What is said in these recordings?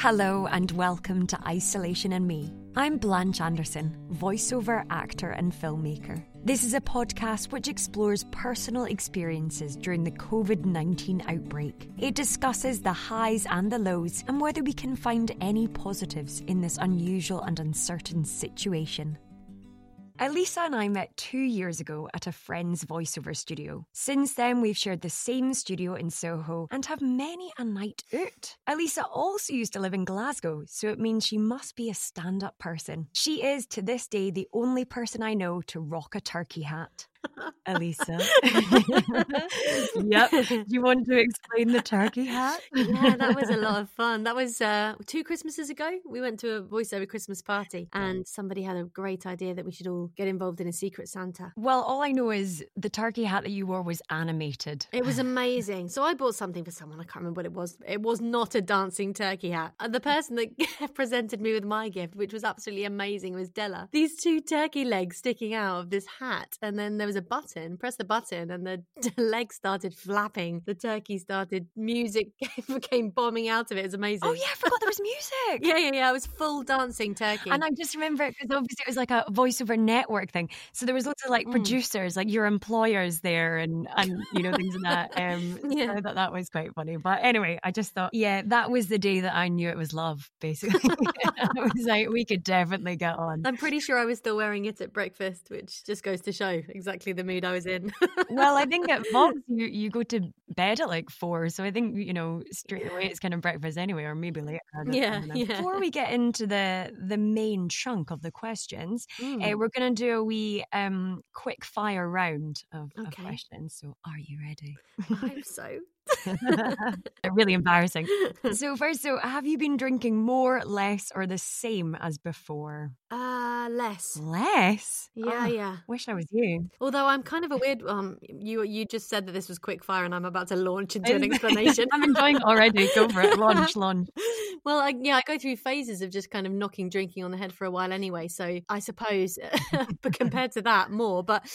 Hello and welcome to Isolation and Me. I'm Blanche Anderson, voiceover actor and filmmaker. This is a podcast which explores personal experiences during the COVID 19 outbreak. It discusses the highs and the lows and whether we can find any positives in this unusual and uncertain situation. Elisa and I met two years ago at a friend's voiceover studio. Since then, we've shared the same studio in Soho and have many a night out. Elisa also used to live in Glasgow, so it means she must be a stand up person. She is, to this day, the only person I know to rock a turkey hat. Elisa. yep. Do you want to explain the turkey hat? yeah, that was a lot of fun. That was uh, two Christmases ago. We went to a voiceover Christmas party, and somebody had a great idea that we should all get involved in a secret Santa. Well, all I know is the turkey hat that you wore was animated. It was amazing. so I bought something for someone. I can't remember what it was. It was not a dancing turkey hat. And the person that presented me with my gift, which was absolutely amazing, was Della. These two turkey legs sticking out of this hat, and then there was a button. Press the button, and the legs started flapping. The turkey started. Music came bombing out of it. It was amazing. Oh yeah, I forgot there was music. yeah, yeah, yeah. It was full dancing turkey. And I just remember it because obviously it was like a voiceover network thing. So there was lots of like Mm. producers, like your employers there, and and you know things like that. Um, Yeah. so I thought that was quite funny. But anyway, I just thought, yeah, that was the day that I knew it was love. Basically, I was like, we could definitely get on. I'm pretty sure I was still wearing it at breakfast, which just goes to show exactly the mood I was in. well, I think at Vox you, you go to bed at like four, so I think you know straight away it's kind of breakfast anyway, or maybe later. Yeah, yeah. Before we get into the the main chunk of the questions, Mm. uh, we're going to do a wee um, quick fire round of, of questions. So, are you ready? I'm so. Really embarrassing. So, first, so have you been drinking more, less, or the same as before? Uh, less. Less. Yeah, Oh, yeah. Wish I was you. Although I'm kind of a weird. Um, you you just said that this was quick fire, and I'm about to launch into an explanation. I'm enjoying it already. Go for it. Launch, launch. Well, I, yeah, I go through phases of just kind of knocking drinking on the head for a while anyway. So I suppose, but compared to that, more. But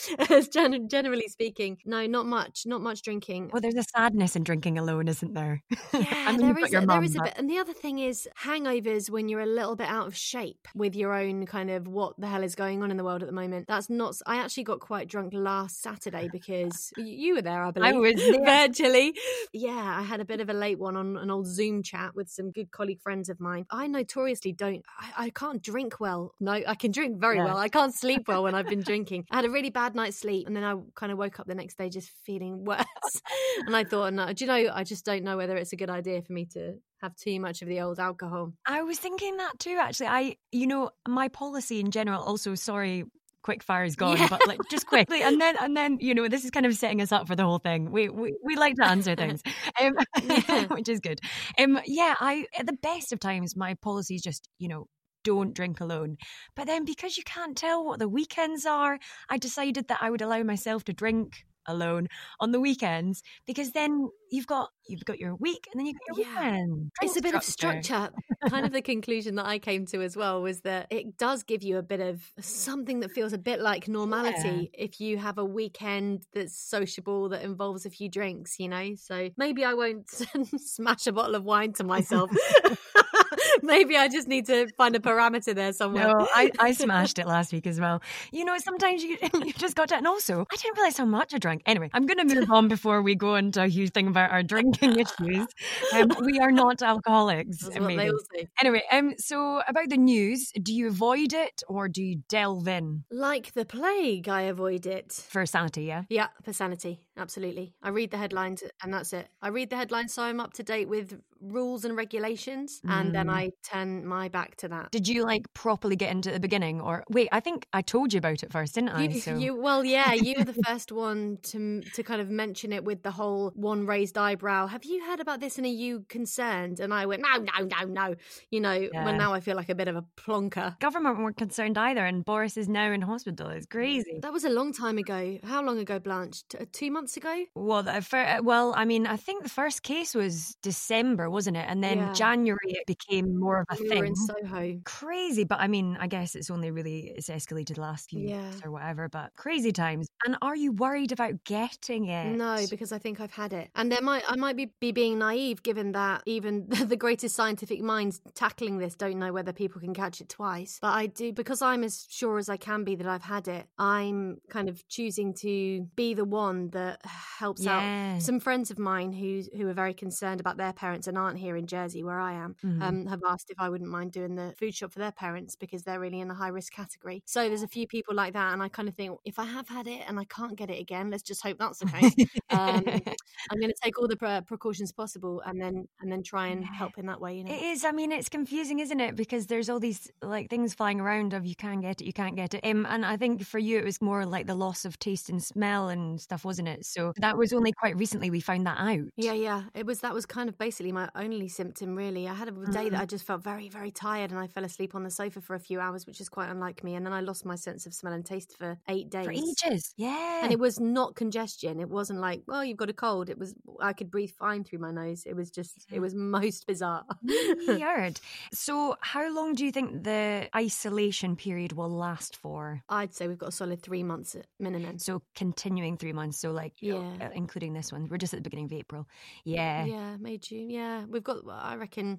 generally speaking, no, not much, not much drinking. Well, there's a sadness in drinking alone, isn't there? Yeah, I mean, there is, a, there is a bit. And the other thing is hangovers when you're a little bit out of shape with your own kind of what the hell is going on in the world at the moment. That's not. I actually got quite drunk last Saturday because you were there, I believe. I was there. virtually. Yeah, I had a bit of a late one on an old Zoom chat with some good colleague friends of mine. I notoriously don't. I, I can't drink well. No, I can drink very Yeah. well. I can't sleep well when I've been drinking. I had a really bad night's sleep, and then I kind of woke up the next day just feeling worse. and I thought, no, do you know? I just don't know whether it's a good idea for me to have too much of the old alcohol. I was thinking that too, actually. I, you know, my policy in general, also, sorry, quick fire is gone, Yeah. but like just quickly. And then, and then, you know, this is kind of setting us up for the whole thing. We, we, we like to answer things, um, Yeah. which is good. Um, yeah, I, at the best of times, my policy is just, you know, don't drink alone. But then because you can't tell what the weekends are, I decided that I would allow myself to drink alone on the weekends because then you've got you've got your week and then you've got your Yeah. weekend. It's a bit of structure. kind of the conclusion that I came to as well was that it does give you a bit of something that feels a bit like normality if you have a weekend that's sociable that involves a few drinks, you know? So maybe I won't smash a bottle of wine to myself. maybe I just need to find a parameter there somewhere. No, I, I smashed it last week as well. You know, sometimes you you just got to, and also I didn't realize how much I drank. Anyway, I'm going to move on before we go into a huge thing about our drinking issues. Um, we are not alcoholics. That's what they all say. Anyway, um, so about the news, do you avoid it or do you delve in Like the plague, I avoid it. for sanity? Yeah. Yeah, for sanity. Absolutely. I read the headlines and that's it. I read the headlines so I'm up to date with rules and regulations and then Mm. I turn my back to that. Did you like properly get into the beginning, or wait? I think I told you about it first, didn't I? You, so you well, yeah, you were the first one to to kind of mention it with the whole one raised eyebrow. Have you heard about this? And are you concerned? And I went, no, no, no, no. You know, Yeah. well now I feel like a bit of a plonker. government weren't concerned either, and Boris is now in hospital. It's crazy. That was a long time ago. How long ago, Blanche? T- uh, two months months ago. Well, the fir- uh, well, I mean, I think the first case was December, wasn't it? And then Yeah. January it became more of a We thing. were in Soho. crazy, but I mean, I guess it's only really it's escalated the last few Yeah. years or whatever. But crazy times. And are you worried about getting it? No, because I think I've had it, and there might I might be, be being naive, given that even the greatest scientific minds tackling this don't know whether people can catch it twice. But I do because I'm as sure as I can be that I've had it. I'm kind of choosing to be the one that helps Yeah. out. Some friends of mine who who are very concerned about their parents and aren't here in Jersey where I am Mhm. um, have asked if I wouldn't mind doing the food shop for their parents because they're really in a high risk category. So there's a few people like that, and I kind of think if I have had it and I can't get it again, let's just hope that's the case. um, I'm going to take all the pre- precautions possible, and then and then try and help in that way. You know. It is. I mean, it's confusing, isn't it? Because there's all these like things flying around of you can get it, you can't get it. Um, and I think for you, it was more like the loss of taste and smell and stuff, wasn't it? So that was only quite recently we found that out. Yeah, yeah. It was that was kind of basically my only symptom really. I had a day Mm. that I just felt very, very tired and I fell asleep on the sofa for a few hours, which is quite unlike me. And then I lost my sense of smell and taste for eight days. For ages. Yeah. And it was not congestion. It wasn't like, oh, you've got a cold. It was I could breathe fine through my nose. It was just it was most bizarre. weird. So, how long do you think the isolation period will last for? I'd say we've got a solid three months at minimum. So, continuing three months. So, like, you know, Yeah. uh, including this one. We're just at the beginning of April. Yeah. Yeah, May, June. Yeah, we've got. I reckon.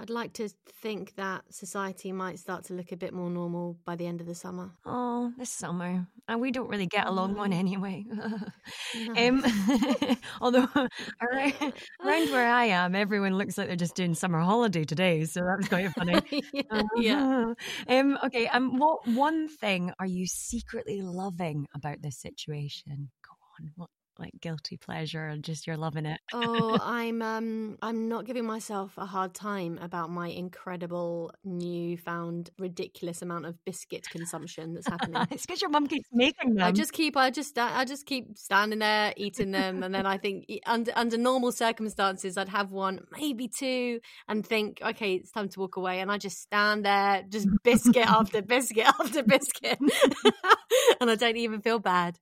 I'd like to think that society might start to look a bit more normal by the end of the summer. Oh, this summer. And we don't really get along one No. anyway. Um, although around, around where I am, everyone looks like they're just doing summer holiday today. So that was quite funny. yeah, yeah. Uh-huh. Um, okay. Um, what one thing are you secretly loving about this situation? On. What like guilty pleasure or just you're loving it? oh, I'm um I'm not giving myself a hard time about my incredible newfound ridiculous amount of biscuit consumption that's happening. it's because your mum keeps making them. I just keep, I just, I just keep standing there eating them, and then I think under under normal circumstances, I'd have one, maybe two, and think, okay, it's time to walk away, and I just stand there, just biscuit after biscuit after biscuit, and I don't even feel bad.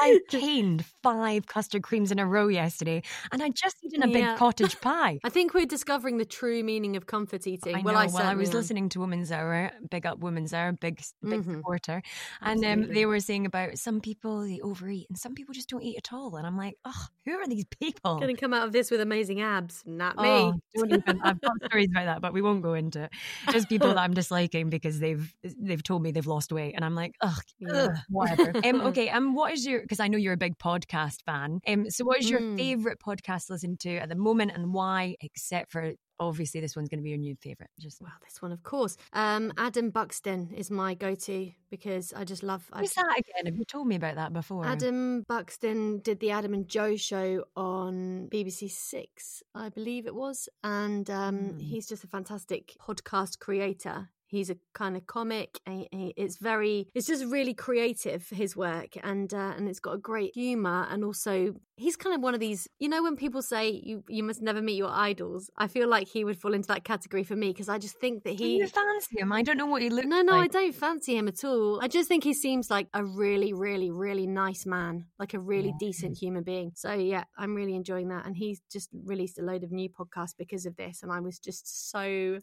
I caned five custard creams in a row yesterday, and I just eaten a big cottage pie. I think we're discovering the true meaning of comfort eating. I know. well, I well, I was am. listening to Women's Hour, big up Women's Hour, big big Mhm. supporter, and um, they were saying about some people they overeat and some people just don't eat at all, and I'm like, oh, who are these people? Going to come out of this with amazing abs, not me. Oh, don't even. I've got stories about that, but we won't go into it. Just people that I'm disliking because they've they've told me they've lost weight, and I'm like, ugh, Yeah. ugh whatever. um, okay, um, what is your? Because I know you're a big podcast fan. Um, so what is your Mm. favorite podcast to listen to at the moment, and why? Except for obviously this one's going to be your new favorite. Just Well, this one, of course. Um, Adam Buxton is my go-to because I just love. I who's that again? Have you told me about that before? Adam Buxton did the Adam and Joe show on BBC Six, I believe it was, and um, Mm. he's just a fantastic podcast creator. He's a kind of comic, and he, it's very, it's just really creative his work, and uh, and it's got a great humor, and also he's kind of one of these, you know, when people say you you must never meet your idols. I feel like he would fall into that category for me because I just think that Do he you fancy him? I don't know what he looks no, no, I don't fancy him at all. I just think he seems like a really, really, really nice man, like a really Yeah. decent human being. So yeah, I'm really enjoying that. And he's just released a load of new podcasts because of this. And I was just so.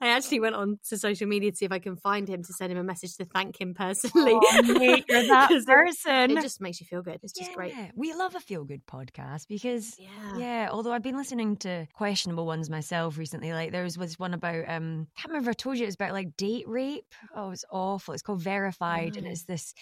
I actually went on to social media to see if I can find him to send him a message to thank him personally. Oh, mate, you're that it- person. It just makes you feel good. It's just great. We love a feel good podcast because Yeah. yeah, although I've been listening to questionable ones myself recently. Like there was, was one about um I can't remember if I told you it was about like date rape. Oh, it's awful. It's called Verified and it's this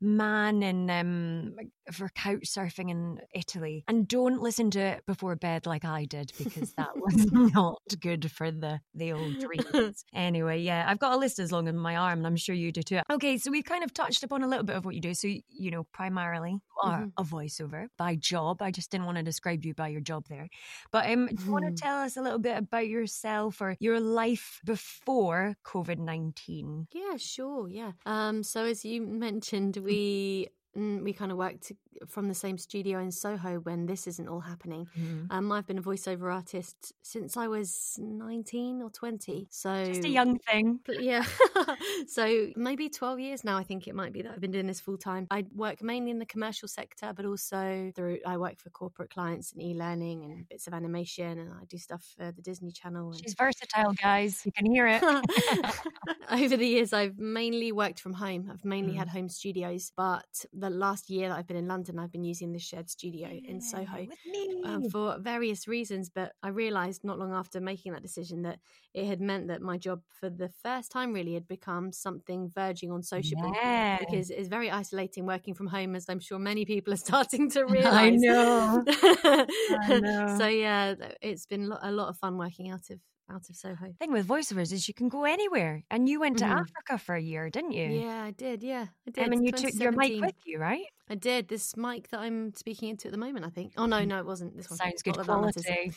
man in um for couch surfing in Italy. And don't listen to it before bed like I did because that was not good for the the old dreams. anyway, yeah, I've got a list as long as my arm and I'm sure you do too. Okay, so we've kind of touched upon a little bit of what you do. So you know, primarily you are Mhm. a voiceover by job. I just didn't want to describe you by your job there. But um, do you want to tell us a little bit about yourself or your life before COVID nineteen? Yeah, sure. Yeah. Um, so as you mentioned, we mm, we kind of worked from the same studio in Soho when this isn't all happening. Mhm. Um, I've been a voiceover artist since I was 19 or 20. So Just a young thing. Yeah. so maybe 12 years now, I think it might be that I've been doing this full time. I work mainly in the commercial sector, but also through, I work for corporate clients and e learning and bits of animation, and I do stuff for the Disney Channel. And She's versatile, guys. You can hear it. Over the years, I've mainly worked from home. I've mainly Mm. had home studios, but the last year that I've been in London, I've been using the shared studio in Soho um, for various reasons. But I realised not long after making that decision that it had meant that my job, for the first time, really had become something verging on sociable. Yeah. Because it's very isolating working from home, as I'm sure many people are starting to I realise. know. I know. so yeah, it's been a lot of fun working out of out of Soho. thing with voiceovers is you can go anywhere. And you went to Mhm. Africa for a year, didn't you? Yeah, I did. Yeah, I did. Mean, you took your mic with you, right? I did. This mic that I'm speaking into at the moment, I think. Oh no, no, it wasn't. This one. Sounds good Not that that matters. quality.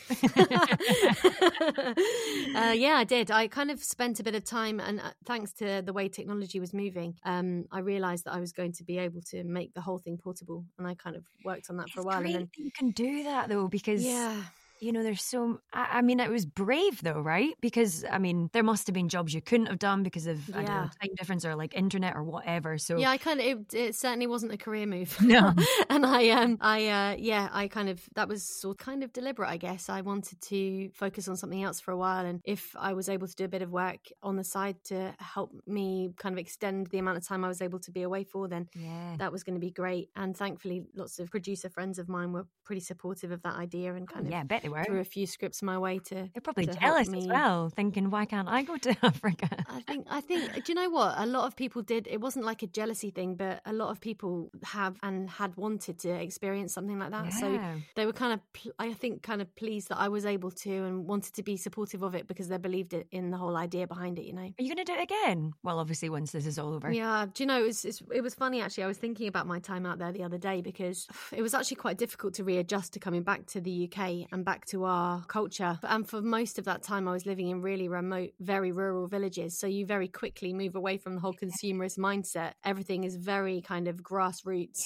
uh, yeah, I did. I kind of spent a bit of time, and uh, thanks to the way technology was moving, um, I realised that I was going to be able to make the whole thing portable, and I kind of worked on that for a while. great And then, you can do that though, because yeah, you know, there's so. I, I mean, it was brave though, right? Because I mean, there must have been jobs you couldn't have done because of I don't know time difference or like internet or whatever. So yeah, I kind of it, it certainly wasn't a career move. No. and I um I uh yeah I kind of that was sort kind of deliberate I guess I wanted to focus on something else for a while and if I was able to do a bit of work on the side to help me kind of extend the amount of time I was able to be away for then yeah. that was going to be great and thankfully lots of producer friends of mine were pretty supportive of that idea and kind Oh, yeah, I bet they were. threw a few scripts my way to They're probably to jealous as well, thinking, why can't I go to Africa? I think I think uh, do you know what a lot of people did it wasn't like a jealousy thing but a lot of people have and had wanted to experience something like that so they were kind of i think kind of pleased that i was able to and wanted to be supportive of it because they believed it in the whole idea behind it you know Are you going to do it again? Well, obviously, once this is all over. yeah, do you know it was it's, it was funny actually. I was thinking about my time out there the other day because it was actually quite difficult to readjust to coming back to the UK and back to our culture. And um, for most of that time, I was living in really remote, very rural villages. So you very quickly move away from the whole consumerist mindset. Everything is very kind of grassroots.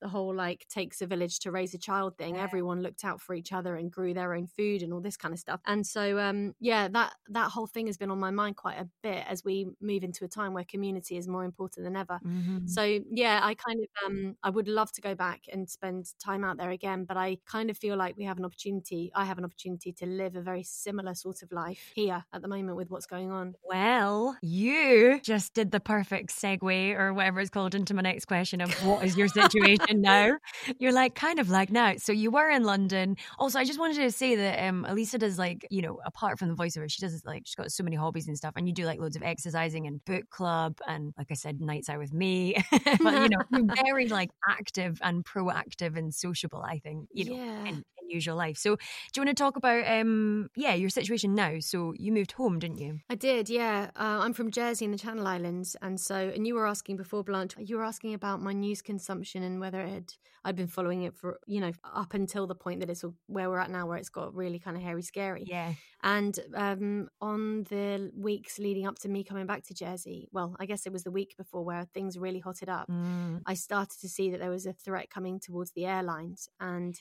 The whole like takes a village to raise a child thing. Yeah. Everyone looked out for each other and grew their own food and all this kind of stuff. And so, um, yeah, that that whole thing has been on my mind quite a bit as we move into a time where community is more important than ever. Mhm. So yeah, I kind of um I would love to go back and spend time out there again, but I kind of feel like we have an opportunity. I have an opportunity to live a very similar sort of life here at the moment with what's going on. Well, you just did the perfect segue or whatever it's called into my next question of what is your situation now? You're like, kind of like now. So you were in London. Also, I just wanted to say that um, Elisa does like, you know, apart from the voiceover, she does like, she's got so many hobbies and stuff. And you do like loads of exercising and book club and, like I said, nights out with me. but, you know, you're very like active and proactive and sociable, I think, you know, Yeah. in, in usual life. So do you want to talk about, um, yeah, your situation now? So you moved home, didn't you? I did, yeah. Uh, I'm from Jersey in the Channel Islands, and so and you were asking before Blanche, you were asking about my news consumption and whether it had I'd been following it for you know up until the point that it's where we're at now, where it's got really kind of hairy, scary. Yeah. And um, on the weeks leading up to me coming back to Jersey, well, I guess it was the week before where things really hotted up. Mm. I started to see that there was a threat coming towards the airlines, and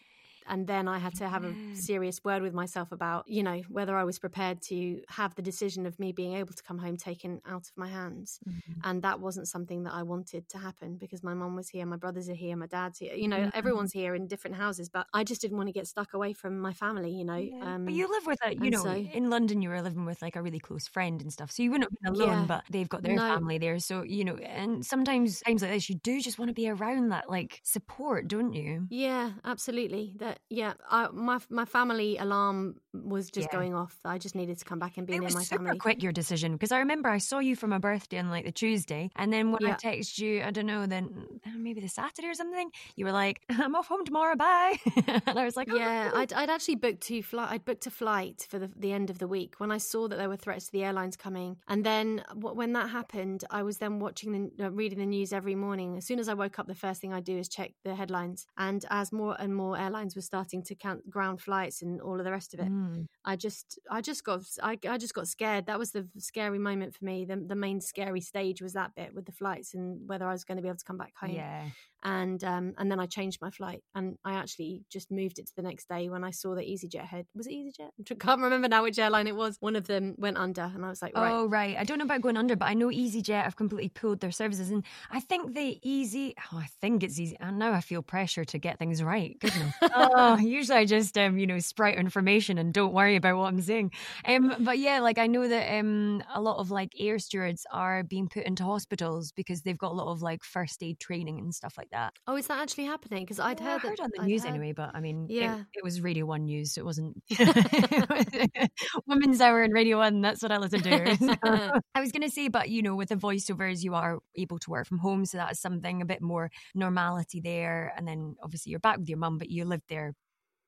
and then I had to have a serious word with myself about you know whether I was prepared to have the decision of me being able to come home taken out of my hands, Mhm. and that wasn't something that I wanted to happen because my mum was here, my brothers are here, my dad's here, you know, Mhm. everyone's here in different houses, but I just didn't want to get stuck away from my family, you know. Yeah. Um, but you live with a, you know, so- in London, you were living with like a really close friend and stuff. So you wouldn't have been alone, Yeah. but they've got their No. family there. So, you know, and sometimes times like this, you do just want to be around that like support, don't you? Yeah, absolutely. That yeah, I, my my family alarm was just Yeah. going off. I just needed to come back and be It near my super family. quick your decision because I remember I saw you for my birthday on like the Tuesday, and then when I Yeah. texted you, I don't know, then uh, maybe the Saturday or something, you were like, "I'm off home tomorrow, bye," and I was like, "Oh, Yeah. I'd, I'd actually booked two flight. I'd booked a flight for the, the end of the week when I saw that there were threats to the airlines coming. And then when that happened, I was then watching the uh, reading the news every morning. As soon as I woke up, the first thing I do is check the headlines. And as more and more airlines were starting to count ground flights and all of the rest of it, Mm. I just I just got I, I just got scared. That was the scary moment for me. The the main scary stage was that bit with the flights and whether I was going to be able to come back home. yeah. And um, and then I changed my flight, and I actually just moved it to the next day when I saw that EasyJet had was it EasyJet? I can't remember now which airline it was. One of them went under, and I was like, right. Oh right, I don't know about going under, but I know EasyJet have completely pulled their services, and I think the Easy, oh, I think it's easy, and now I feel pressure to get things right. Goodness, oh, usually I just um, you know sprout information and don't worry about what I'm saying. Um, but yeah, like I know that um a lot of like air stewards are being put into hospitals because they've got a lot of like first aid training and stuff like that. Oh, is that actually happening? Because I'd Yeah, heard, heard that, on the I'd news heard- anyway, but I mean, it- Yeah. it, was Radio One news, so it wasn't Women's Hour and Radio One. That's what I listen to. So, I was going to say, but you know, with the voiceovers, you are able to work from home, so that's something a bit more normality there. And then obviously you're back with your mum, but you lived there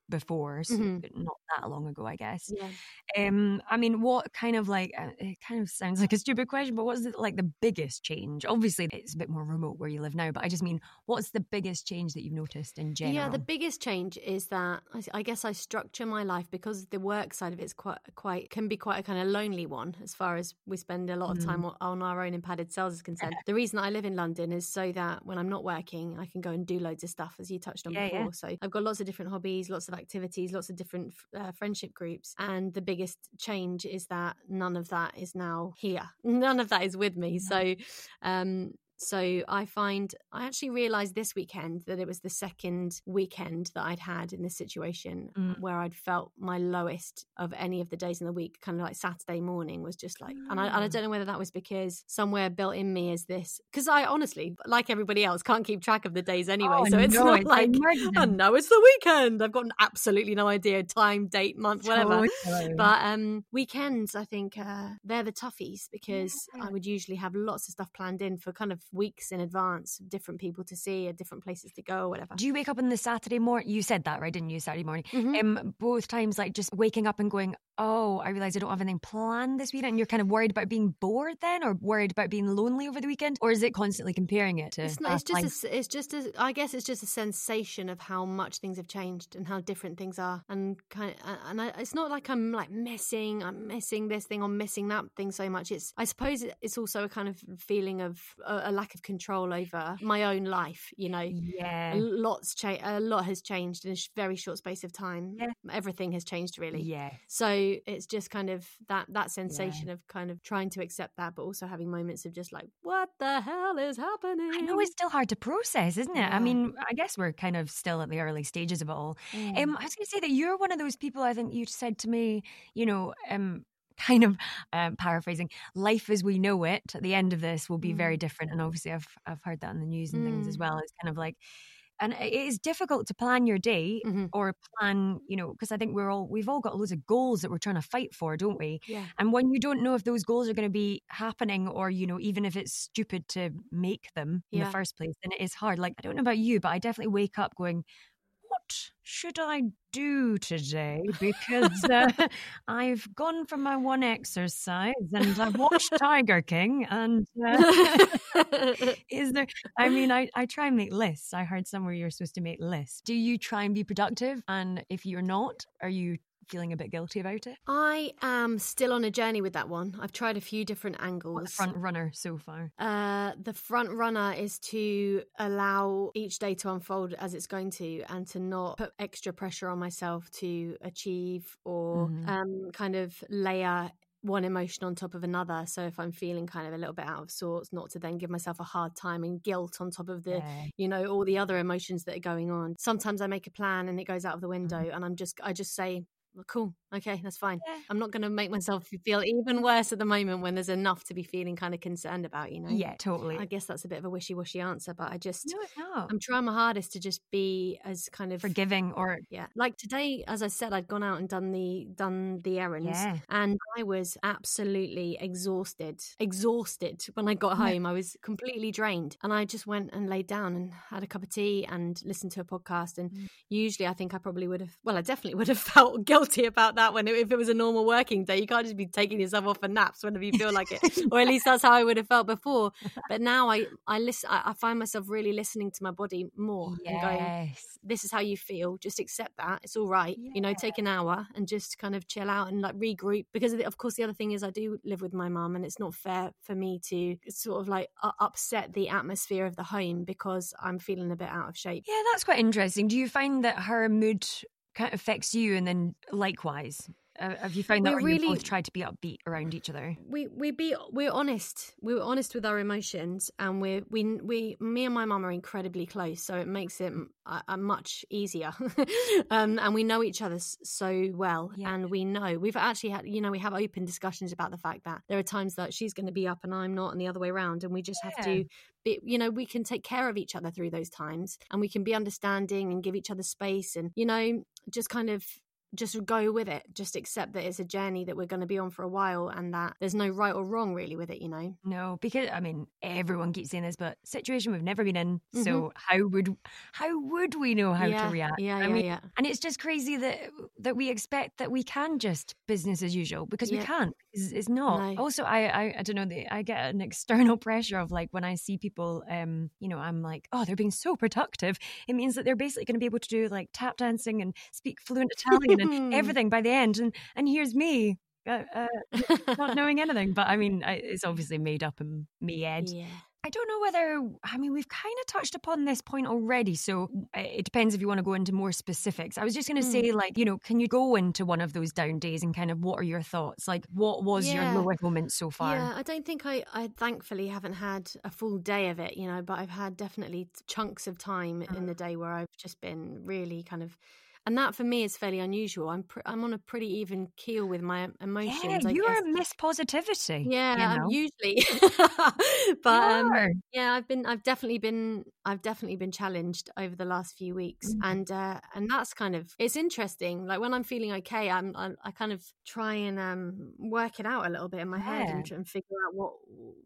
before, so Mhm. not that long ago, I guess. Yeah. Um, I mean, what kind of like uh, it kind of sounds like a stupid question, but what's the, like the biggest change? Obviously, it's a bit more remote where you live now, but I just mean, what's the biggest change that you've noticed in general? Yeah, the biggest change is that I, I guess I structure my life because the work side of it's quite quite can be quite a kind of lonely one as far as we spend a lot of Mm. time on, on our own in padded cells is concerned. the reason I live in London is so that when I'm not working, I can go and do loads of stuff as you touched on Yeah, before. yeah. So I've got lots of different hobbies, lots of activities, lots of different uh, friendship groups, and the biggest change is that none of that is now here. None of that is with me. So um so I find I actually realized this weekend that it was the second weekend that I'd had in this situation Mm. where I'd felt my lowest of any of the days in the week. Kind of like Saturday morning was just like, and I, and I Mm. don't know whether that was because somewhere built in me is this because I honestly, like everybody else, can't keep track of the days anyway. Oh, so it's no, not it's like, emergent. oh no, it's the weekend. I've got absolutely no idea time, date, month, whatever. Totally. But um, weekends, I think uh, they're the toughies because Yeah. I would usually have lots of stuff planned in for kind of weeks in advance, different people to see, or different places to go, or whatever. Do you wake up on the Saturday morning? You said that, right? Didn't you? Saturday morning. Mhm. Um, both times, like just waking up and going, "Oh, I realize I don't have anything planned this weekend." And you're kind of worried about being bored then, or worried about being lonely over the weekend, or is it constantly comparing it to? It's, not, it's just a, it's just a, I guess it's just a sensation of how much things have changed and how different things are, and kind of, uh, and I, it's not like I'm like missing, I'm missing this thing or missing that thing so much. It's I suppose it's also a kind of feeling of a, a lack of control over my own life. You know, yeah, a lot's cha- a lot has changed in a sh- very short space of time. Yeah. Everything has changed really. yeah. So it's just kind of that that sensation of kind of trying to accept that, but also having moments of just like, what the hell is happening? I know it's still hard to process, isn't it? Yeah. I mean, I guess we're kind of still at the early stages of it all. Mm. Um, I was going to say that you're one of those people. I think you said to me, you know, um, kind of um, paraphrasing, life as we know it at the end of this will be very different. And obviously, I've I've heard that in the news and things as Mm. well. It's kind of like. And it is difficult to plan your day Mhm. or plan, you know, because I think we're all we've all got loads of goals that we're trying to fight for, don't we? yeah. And when you don't know if those goals are going to be happening or, you know, even if it's stupid to make them in Yeah. the first place, then it is hard. Like, I don't know about you, but I definitely wake up going, what should I do today? Because uh, I've gone for my one exercise and I've watched Tiger King. And uh, is there, I mean, I, I try and make lists. I heard somewhere you're supposed to make lists. Do you try and be productive? And if you're not, are you feeling a bit guilty about it? I am still on a journey with that one. I've tried a few different What angles. front runner so far? Uh, the front runner is to allow each day to unfold as it's going to and to not put extra pressure on myself to achieve or Mhm. um, kind of layer one emotion on top of another. So if I'm feeling kind of a little bit out of sorts, not to then give myself a hard time and guilt on top of the Yeah. you know all the other emotions that are going on sometimes i make a plan and it goes out of the window and i'm just i just say well, cool okay that's fine Yeah. i'm not going to make myself feel even worse at the moment when there's enough to be feeling kind of concerned about you know Yeah, totally. i guess that's a bit of a wishy-washy answer but i just no, i'm trying my hardest to just be as kind of Forgiving or yeah like today as i said i'd gone out and done the done the errands Yeah. and i was absolutely exhausted exhausted when i got home i was completely drained and i just went and laid down and had a cup of tea and listened to a podcast and Mm. usually i think i probably would have well i definitely would have felt guilty guilty about that when it, if it was a normal working day. You can't just be taking yourself off for naps whenever you feel like it, or at least that's how I would have felt before. But now I I listen. I, find myself really listening to my body more yes. and going, "This is how you feel. Just accept that. It's all right. Yeah. You know, take an hour and just kind of chill out and like regroup." Because of, the, of course, the other thing is I do live with my mum, and it's not fair for me to sort of like uh, upset the atmosphere of the home because I'm feeling a bit out of shape. Yeah, that's quite interesting. Do you find that her mood affects you, and then likewise? Uh, have you found that we really, both tried to be upbeat around each other? We we be we're honest. We are honest with our emotions, and we we we me and my mum are incredibly close, so it makes it much easier. um, and we know each other so well, yeah. and we know we've actually had you know we have open discussions about the fact that there are times that she's going to be up and I'm not, and the other way around, and we just yeah. have to be, you know we can take care of each other through those times, and we can be understanding and give each other space, and you know just kind of just go with it. Just accept that it's a journey that we're going to be on for a while and that there's no right or wrong really with it, you know? No, because I mean, everyone keeps saying this, but situation we've never been in. Mm-hmm. So how would how would we know how yeah, to react? Yeah, I yeah, mean, yeah. And it's just crazy that that we expect that we can just business as usual because yeah. we can't. It's, it's not. No. Also, I, I I don't know. The, I get an external pressure of like when I see people, um, you know, I'm like, oh, they're being so productive. It means that they're basically going to be able to do like tap dancing and speak fluent Italian and everything by the end. And and here's me uh, uh, not knowing anything. But I mean, I, it's obviously made up in me head. Yeah. I don't know whether, I mean, we've kind of touched upon this point already. So it depends if you want to go into more specifics. I was just going to mm. say, like, you know, can you go into one of those down days and kind of what are your thoughts? Like, what was yeah. your lowest moment so far? Yeah, I don't think I, I thankfully haven't had a full day of it, you know, but I've had definitely chunks of time in the day where I've just been really kind of and that for me is fairly unusual. I'm pr- I'm on a pretty even keel with my emotions. Yeah, you are a Miss Positivity. Yeah, you know? I'm usually, but um, yeah, I've been I've definitely been I've definitely been challenged over the last few weeks, mm-hmm. and uh, and that's kind of it's interesting. Like when I'm feeling okay, I'm, I'm i kind of try and um, work it out a little bit in my yeah. head and, and figure out what,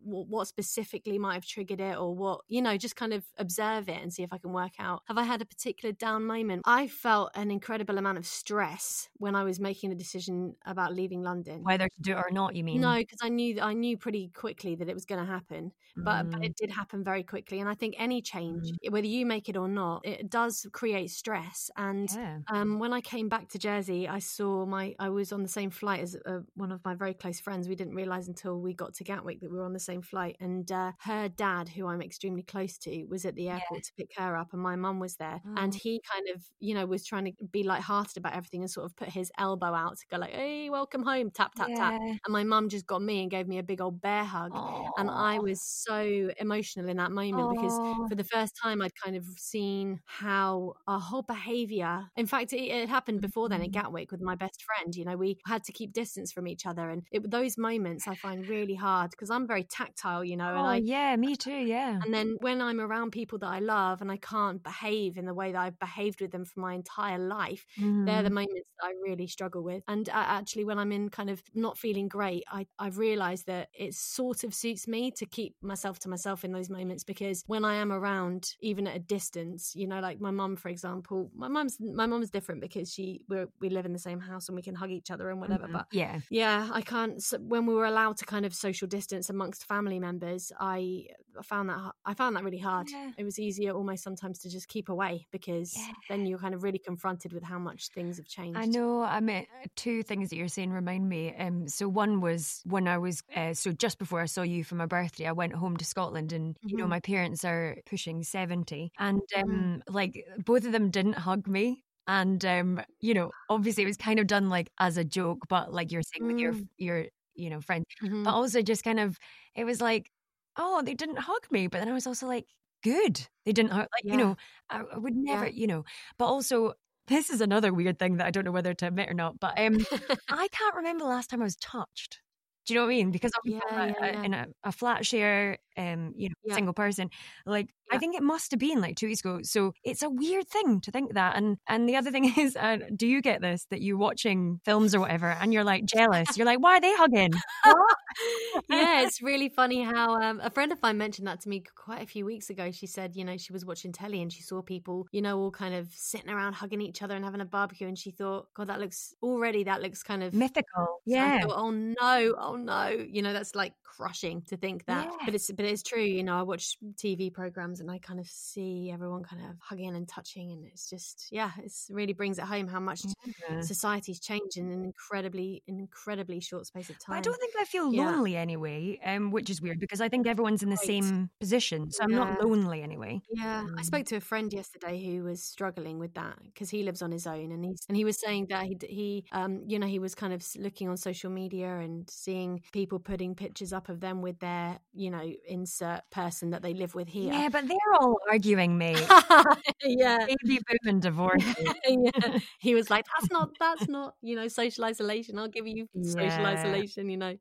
what what specifically might have triggered it, or what you know, just kind of observe it and see if I can work out. Have I had a particular down moment? I felt an incredible amount of stress when I was making the decision about leaving London. Whether to do it or not, you mean? No, because I knew I knew pretty quickly that it was going to happen, but, mm. but, it did happen very quickly. And I think any change, mm. whether you make it or not, it does create stress. And yeah. um, when I came back to Jersey, I saw my I was on the same flight as uh, one of my very close friends. We didn't realize until we got to Gatwick that we were on the same flight, and uh, her dad, who I'm extremely close to, was at the airport yeah. to pick her up, and my mum was there, oh. and he kind of you know was trying to be light-hearted about everything and sort of put his elbow out to go like, "Hey, welcome home," tap tap yeah. tap. And my mum just got me and gave me a big old bear hug, Aww. and I was so emotional in that moment Aww. because for the first time I'd kind of seen how our whole behaviour. In fact, it, it happened before then at mm-hmm. Gatwick with my best friend. You know, we had to keep distance from each other, and it, those moments I find really hard because I'm very tactile. You know, oh, and I yeah, me too, yeah. And then when I'm around people that I love and I can't behave in the way that I've behaved with them for my entire life, mm. they're the mm-hmm. moments that I really struggle with. And uh, actually, when I'm in kind of not feeling great, I, I've realised that it sort of suits me to keep myself to myself in those moments because when I am around, even at a distance, you know, like my mum, for example, my mum's my mum's different because she we we live in the same house and we can hug each other and whatever. Mm-hmm. But yeah, yeah, I can't. So when we were allowed to kind of social distance amongst family members, I found that I found that really hard. Yeah. It was easier almost sometimes to just keep away because yeah. then you're kind of really confronted with how much things have changed. I know. I mean, two things that you're saying remind me. Um, so one was when I was uh, so just before I saw you for my birthday, I went home to Scotland, and mm-hmm. you know mm-hmm. my parents are pushing seventy, and um, mm-hmm. like both of them didn't hug me and um you know obviously it was kind of done like as a joke but like you're saying mm. with your mm. your you know friends mm-hmm. but also just kind of it was like oh they didn't hug me but then i was also like good they didn't hug like yeah. you know I, I, would never yeah. you know but also this is another weird thing that i don't know whether to admit or not but um i can't remember the last time i was touched do you know what I mean? Because I'm yeah, yeah, yeah. in a, a, flat share, um, you know, single person. Like I think it must have been like two weeks ago. So it's a weird thing to think that. And and the other thing is, uh, do you get this that you're watching films or whatever, and you're like jealous? You're like, why are they hugging? yeah, yeah, it's really funny how um, a friend of mine mentioned that to me quite a few weeks ago. She said, you know, she was watching telly and she saw people, you know, all kind of sitting around hugging each other and having a barbecue, and she thought, God, that looks already that looks kind of mythical. Yeah. Thought, oh no, oh no, you know, that's like crushing to think that, yeah. but it's but it's true. You know, I watch TV programs and I kind of see everyone kind of hugging and touching, and it's just yeah, it really brings it home how much yeah. society's changed in an incredibly incredibly short space of time. But I don't think I feel yeah. lonely anyway, um, which is weird because I think everyone's in the right. same position, so I'm not lonely anyway. Yeah, um, I spoke to a friend yesterday who was struggling with that because he lives on his own, and he's and he was saying that he he um you know he was kind of looking on social media and seeing people putting pictures up of them with their you know insert person that they live with here. Yeah, but they're all arguing, me. yeah, baby boom and divorce. yeah. He was like, "That's not that's not you know social isolation. I'll give you yeah. social isolation." You know,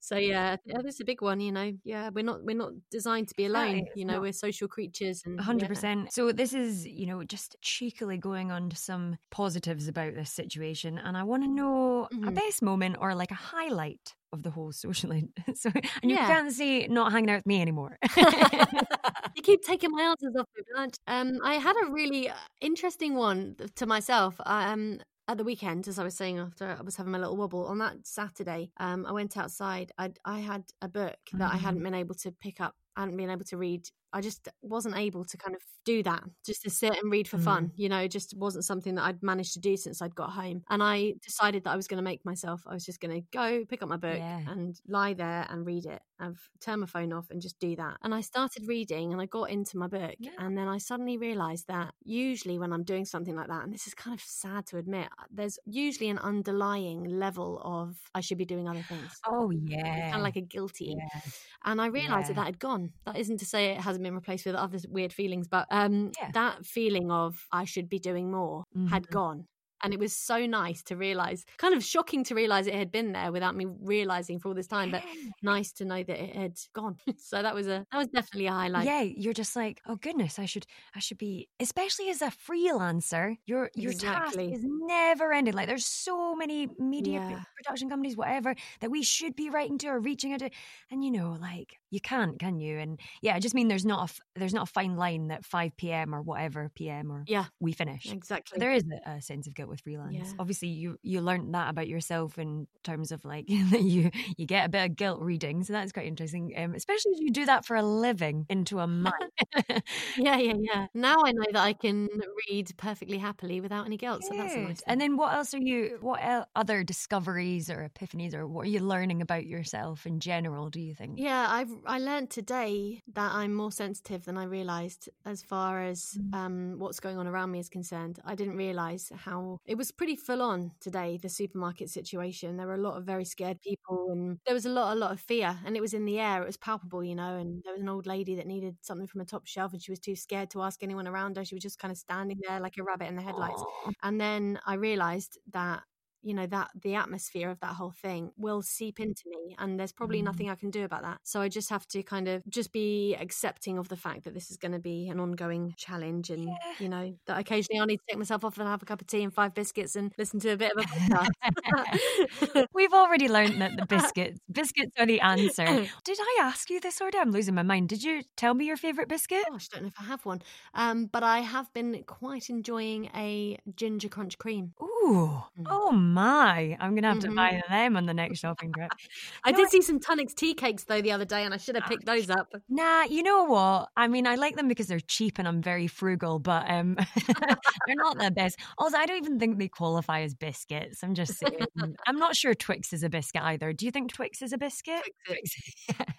so yeah, that's a big one. You know, yeah, we're not we're not designed to be alone. you know, not. we're social creatures, and hundred yeah. percent. So this is you know just cheekily going on to some positives about this situation, and I want to know mm-hmm. a best moment or like a highlight of the whole social so and you yeah. can't say not hanging out with me anymore you keep taking my answers off me Blanche. um i had a really uh, interesting one to myself um at the weekend, as I was saying after I was having my little wobble on that Saturday, um, I went outside. I I had a book that mm-hmm. I hadn't been able to pick up, hadn't been able to read I just wasn't able to kind of do that, just to sit and read for fun. Mm. You know, just wasn't something that I'd managed to do since I'd got home. And I decided that I was going to make myself, I was just going to go pick up my book yeah. and lie there and read it. I've turned my phone off and just do that. And I started reading and I got into my book. Yeah. And then I suddenly realized that usually when I'm doing something like that, and this is kind of sad to admit, there's usually an underlying level of I should be doing other things. Oh, yeah. Kind of like a guilty. Yeah. And I realized that that had gone. That isn't to say it has hasn't been replaced with other weird feelings, but um, yeah. that feeling of I should be doing more mm-hmm. had gone. And it was so nice to realize, kind of shocking to realize it had been there without me realizing for all this time, but nice to know that it had gone. so that was a that was definitely a highlight. Yeah, you're just like, oh goodness, I should I should be especially as a freelancer, your your exactly. task is never ending. Like there's so many media yeah. production companies, whatever, that we should be writing to or reaching out to. And you know, like you can't, can you? And yeah, I just mean there's not a there's not a fine line that 5 p.m. or whatever p.m. or yeah we finish exactly. There is a, sense of guilt with freelance. Yeah. Obviously, you you learned that about yourself in terms of like you you get a bit of guilt reading, so that's quite interesting. Um, especially if you do that for a living into a month. yeah, yeah, yeah. Now I know that I can read perfectly happily without any guilt. Good. So that's nice. And then what else are you? What other discoveries or epiphanies or what are you learning about yourself in general? Do you think? Yeah, I've I learned today that I'm more sensitive than I realised as far as mm. um, what's going on around me is concerned. I didn't realise how it was pretty full on today. The supermarket situation. There were a lot of very scared people, and there was a lot, a lot of fear, and it was in the air. It was palpable, you know. And there was an old lady that needed something from a top shelf, and she was too scared to ask anyone around her. She was just kind of standing there like a rabbit in the headlights. Aww. And then I realised that you know that the atmosphere of that whole thing will seep into me and there's probably mm. nothing i can do about that. So i just have to kind of just be accepting of the fact that this is going to be an ongoing challenge and yeah. you know that occasionally i'll need to take myself off and have a cup of tea and five biscuits and listen to a bit of a podcast. We've already learned that the biscuits biscuits are the answer. Did i ask you this? Order i'm losing my mind. Did you tell me your favorite biscuit? Gosh i don't know if i have one. Um, but i have been quite enjoying a ginger crunch cream. Ooh mm. oh my, I'm going to have mm-hmm. to buy mm-hmm. them on the next shopping trip. I did see some Tunnocks tea cakes though the other day and I should have picked those up. Nah, you know what? I mean, I like them because they're cheap and I'm very frugal, but um, they're not the best. Also, I don't even think they qualify as biscuits. I'm just saying. I'm not sure Twix is a biscuit either. Do you think Twix is a biscuit? Twix.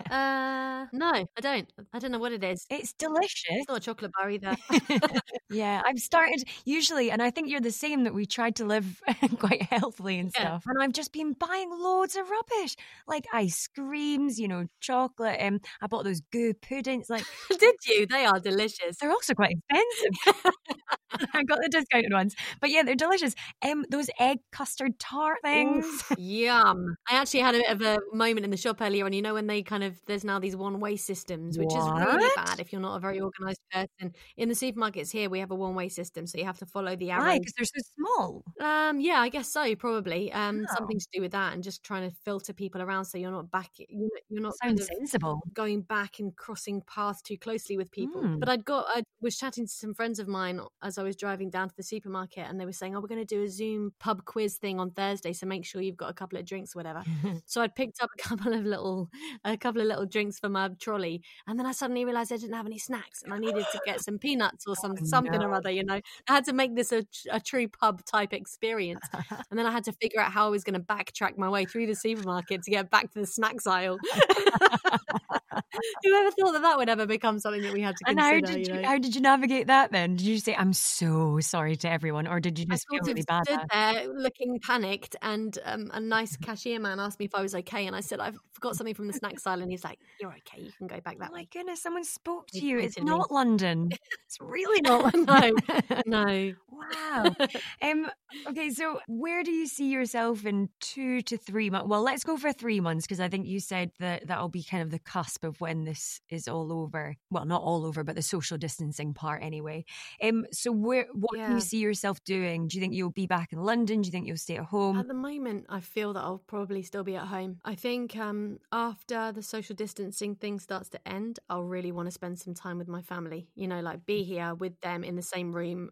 uh, no, I don't. I don't know what it is. It's delicious. It's not a chocolate bar either. yeah, I've started usually, and I think you're the same that we tried to live quite healthily and stuff. Yeah. And I've just been buying loads of rubbish, like ice creams, you know, chocolate. Um, I bought those Gü puddings. Like, did you? They are delicious. They're also quite expensive. I got the discounted ones, but yeah, they're delicious. Um, those egg custard tart things. Oof, yum! I actually had a bit of a moment in the shop earlier on. You know when they kind of there's now these one way systems, which what? is really bad if you're not a very organized person. In the supermarkets here, we have a one way system, so you have to follow the arrow. Why? Because they're so small. Um, yeah, I guess so. Probably um, oh. something to do with that, and just trying to filter people around so you're not back. You're not sensible. Going back and crossing paths too closely with people. Mm. But I'd got. I was chatting to some friends of mine as I was driving down to the supermarket, and they were saying, "Oh, we're going to do a Zoom pub quiz thing on Thursday, so make sure you've got a couple of drinks, or whatever." so I'd picked up a couple of little, a couple of little drinks for my trolley, and then I suddenly realised I didn't have any snacks, and I needed to get some peanuts or some oh, something no. or other. You know, I had to make this a, a true pub type experience. and then I had to figure out how I was going to backtrack my way through the supermarket to get back to the snacks aisle. Whoever thought that that would ever become something that we had to consider? And how did you, know? how did you navigate that then? Did you say I'm so sorry to everyone, or did you just feel really bad? Stood there looking panicked, and um, a nice cashier man asked me if I was okay, and I said I forgot something from the snacks aisle, and he's like, "You're okay, you can go back that oh way." My goodness, someone spoke to you. It's not London. It's really not London. no, no. Wow. um. Okay, so where do you see yourself in two to three months? Well, let's go for three months because I think you said that that'll be kind of the cusp of when this is all over. Well, not all over, but the social distancing part anyway. Um. So where what yeah. can you see yourself doing? Do you think you'll be back in London? Do you think you'll stay at home? At the moment, I feel that I'll probably still be at home. I think um after the social distancing thing starts to end, I'll really want to spend some time with my family. You know, like be here with them in the same room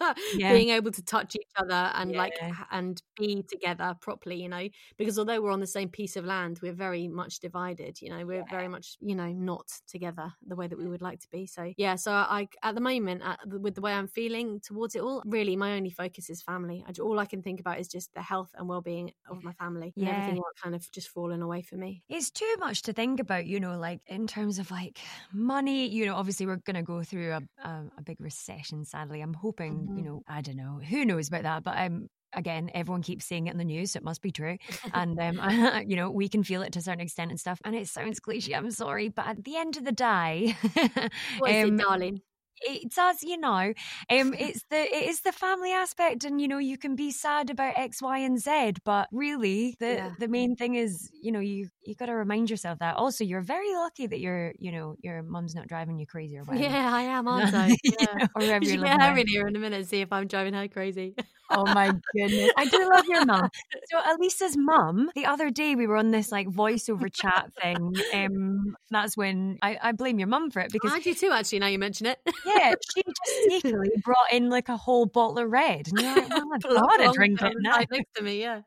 yeah. being able to touch each other and yeah. like and be together properly you know? Because although we're on the same piece of land we're very much divided you know? We're yeah. very much you know not together the way that we mm. would like to be. So yeah so i at the moment at, with the way i'm feeling towards it all really my only focus is family. I, all i can think about is just the health and well-being of my family yeah. and everything else kind of just fallen away for me. It's too much to think about you know like in terms of like money you know obviously we're gonna go through a, a, a big recession sadly. I'm hoping mm-hmm. you know, I don't know, who knows about that, but I'm again, everyone keeps saying it in the news, so it must be true. And, um, you know, we can feel it to a certain extent and stuff. And it sounds cliche, I'm sorry. But at the end of the day, what is um, it, darling? it does you know um it's the it is the family aspect and you know you can be sad about x y and z but really the yeah. the main thing is you know you you got to remind yourself that also you're very lucky that your you know your mum's not driving you crazy or whatever yeah i am aren't i yeah. you know, or wherever you get her in here in a minute and see if i'm driving her crazy oh my goodness i do love your mum so elisa's mum the other day we were on this like voiceover chat thing um that's when i i blame your mum for it because i do too actually now you mention it yeah, she just sneakily brought in like a whole bottle of red. And you're like, well, I've got to drink it now. Right next to me, yeah.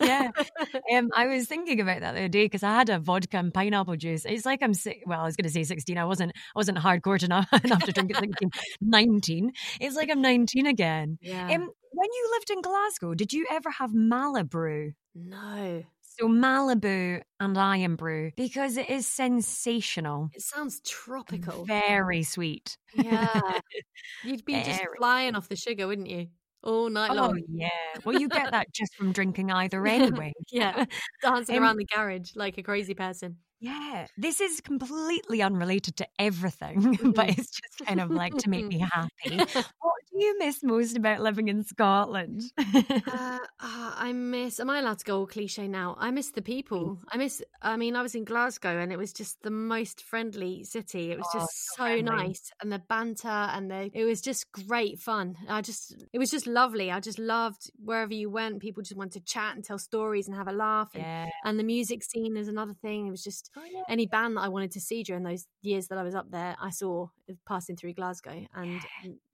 Yeah. Um, I was thinking about that the other day because I had a vodka and pineapple juice. It's like I'm, well, I was going to say 16. I wasn't, I wasn't hardcore enough, enough to drink it 16. 19. It's like I'm 19 again. Yeah. Um, when you lived in Glasgow, did you ever have Malibu? No. So Malibu and Irn-Bru because it is sensational. It sounds tropical. Very sweet. Yeah. You'd be just flying off the sugar, wouldn't you? All night oh, long. yeah. Well, you get that just from drinking either anyway. yeah. Dancing um, around the garage like a crazy person. Yeah, this is completely unrelated to everything, but mm-hmm. it's just kind of like to make me happy. what do you miss most about living in Scotland? uh, uh, I miss. Am I allowed to go all cliche now? I miss the people. I miss. I mean, I was in Glasgow and it was just the most friendly city. It was oh, just so, so nice, and the banter and the. It was just great fun. I just. It was just lovely. I just loved wherever you went. People just wanted to chat and tell stories and have a laugh. And, yeah. and the music scene is another thing. It was just oh, yeah. any band that I wanted to see during those years that I was up there. I saw passing through Glasgow, and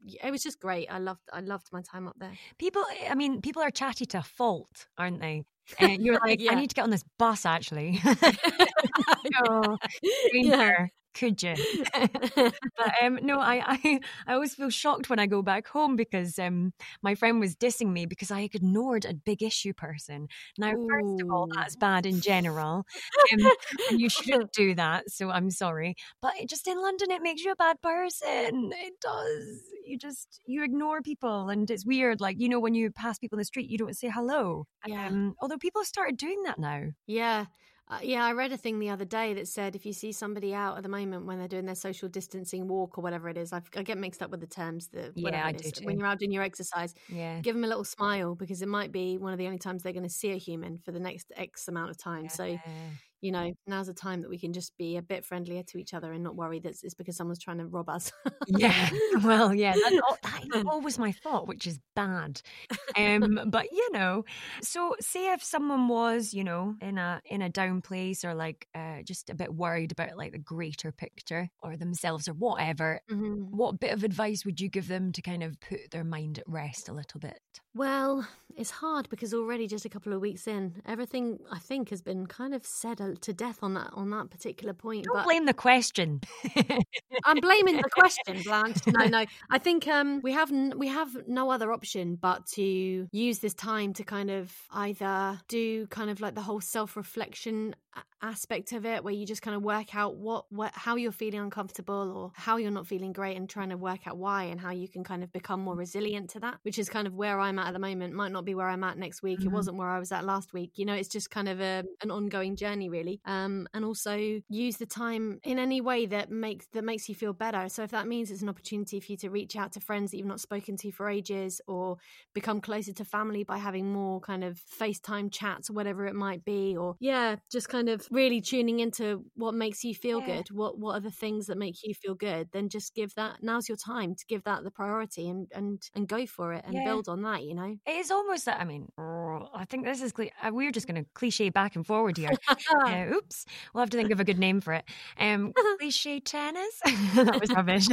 yeah. it was just great. I loved I loved my time up there. People, eh, I mean, people are chatty to fault, aren't they? And you're oh, like, yeah. I need to get on this bus actually. oh, yeah could you? but um, no, I, I I always feel shocked when I go back home because um, my friend was dissing me because I ignored a big issue person. Now, Ooh. first of all, that's bad in general, um, and you shouldn't do that. So I'm sorry, but just in London, it makes you a bad person. It does. You just you ignore people, and it's weird. Like you know, when you pass people in the street, you don't say hello. Yeah. Um, although people have started doing that now. Yeah. Uh, yeah, I read a thing the other day that said if you see somebody out at the moment when they're doing their social distancing walk or whatever it is, I've, i get mixed up with the terms. The yeah, I do too. When you're out doing your exercise, yeah, give them a little smile because it might be one of the only times they're going to see a human for the next X amount of time. Yeah. So you know, now's a time that we can just be a bit friendlier to each other and not worry that it's because someone's trying to rob us. yeah. Well, yeah, that's, that always my thought, which is bad. Um, but you know, so say if someone was, you know, in a in a down place or like uh, just a bit worried about like the greater picture or themselves or whatever, mm-hmm. what bit of advice would you give them to kind of put their mind at rest a little bit? Well, it's hard because already just a couple of weeks in, everything I think has been kind of said to death on that on that particular point. Don't but blame the question. I'm blaming the question, Blanche. No, no. I think um, we have n- we have no other option but to use this time to kind of either do kind of like the whole self reflection aspect of it where you just kind of work out what what how you're feeling uncomfortable or how you're not feeling great and trying to work out why and how you can kind of become more resilient to that which is kind of where I'm at at the moment. Might not be where I'm at next week. Mm-hmm. it wasn't where I was at last week. You know it's just kind of a, an ongoing journey really. Um and also use the time in any way that makes that makes you feel better. So if that means it's an opportunity for you to reach out to friends that you've not spoken to for ages or become closer to family by having more kind of FaceTime chats or whatever it might be or yeah just kind of really tuning into what makes you feel yeah. good what what are the things that make you feel good then just give that now's your time to give that the priority and and and go for it and yeah. build on that you know? It is almost that i mean i think this is uh, we're just going to cliche back and forward here. Uh, oops we'll have to think of a good name for it. Um cliche tennis? That was rubbish.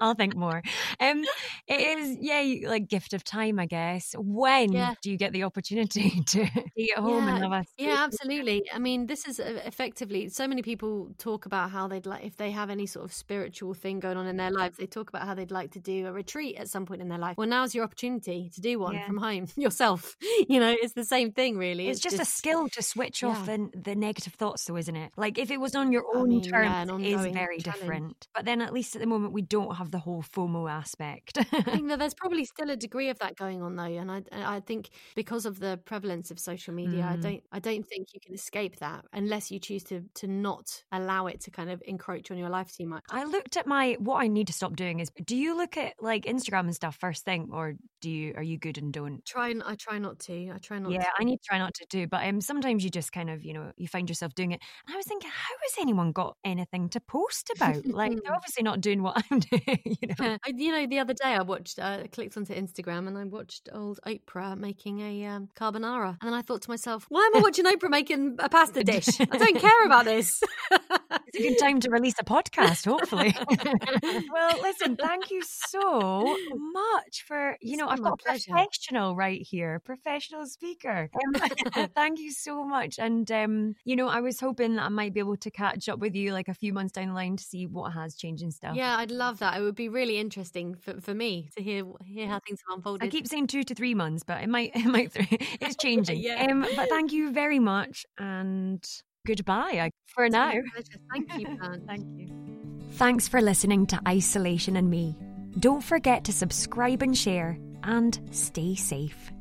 I'll think more. Um it is yeah like gift of time i guess. When yeah. do you get the opportunity to be at home yeah. and love us yeah absolutely. I mean this is effectively so many people talk about how they'd like if they have any sort of spiritual thing going on in their lives they talk about how they'd like to do a retreat at some point in their life well now's your opportunity to do one yeah. from home yourself you know it's the same thing really it's, it's just, just, a skill to switch yeah. off the, the negative thoughts though isn't it like if it was on your own I mean, terms yeah, it is very challenge. different but then at least at the moment we don't have the whole FOMO aspect I think that there's probably still a degree of that going on though and I I think because of the prevalence of social media mm. I don't I don't think you can escape that unless you choose to to not allow it to kind of encroach on your life too much. I looked at my what I need to stop doing is do you look at like Instagram and stuff first thing or do you are you good and don't? Try and I try not to. I try not to Yeah, to. I need to try not to do, but um sometimes you just kind of, you know, you find yourself doing it. And I was thinking, how has anyone got anything to post about? like they're obviously not doing what I'm doing, you know. Yeah. I, you know, the other day I watched uh, I clicked onto Instagram and I watched old Oprah making a um, carbonara. And then I thought to myself, why am I watching Oprah making a pasta dish? I don't care about this. it's a good time to release a podcast, hopefully. well, listen, thank you so much for, you know, I've got a professional right here, professional speaker. Um, thank you so much. And, um, you know, I was hoping that I might be able to catch up with you like a few months down the line to see what has changed and stuff. Yeah, I'd love that. It would be really interesting for, for me to hear hear how things have unfolded. I keep saying two to three months, but it might, it might, it's changing. yeah. Um, but thank you very much. And goodbye for it's now. Thank you, Pan. Thank you. Thanks for listening to Isolation and Me. Don't forget to subscribe and share, and stay safe.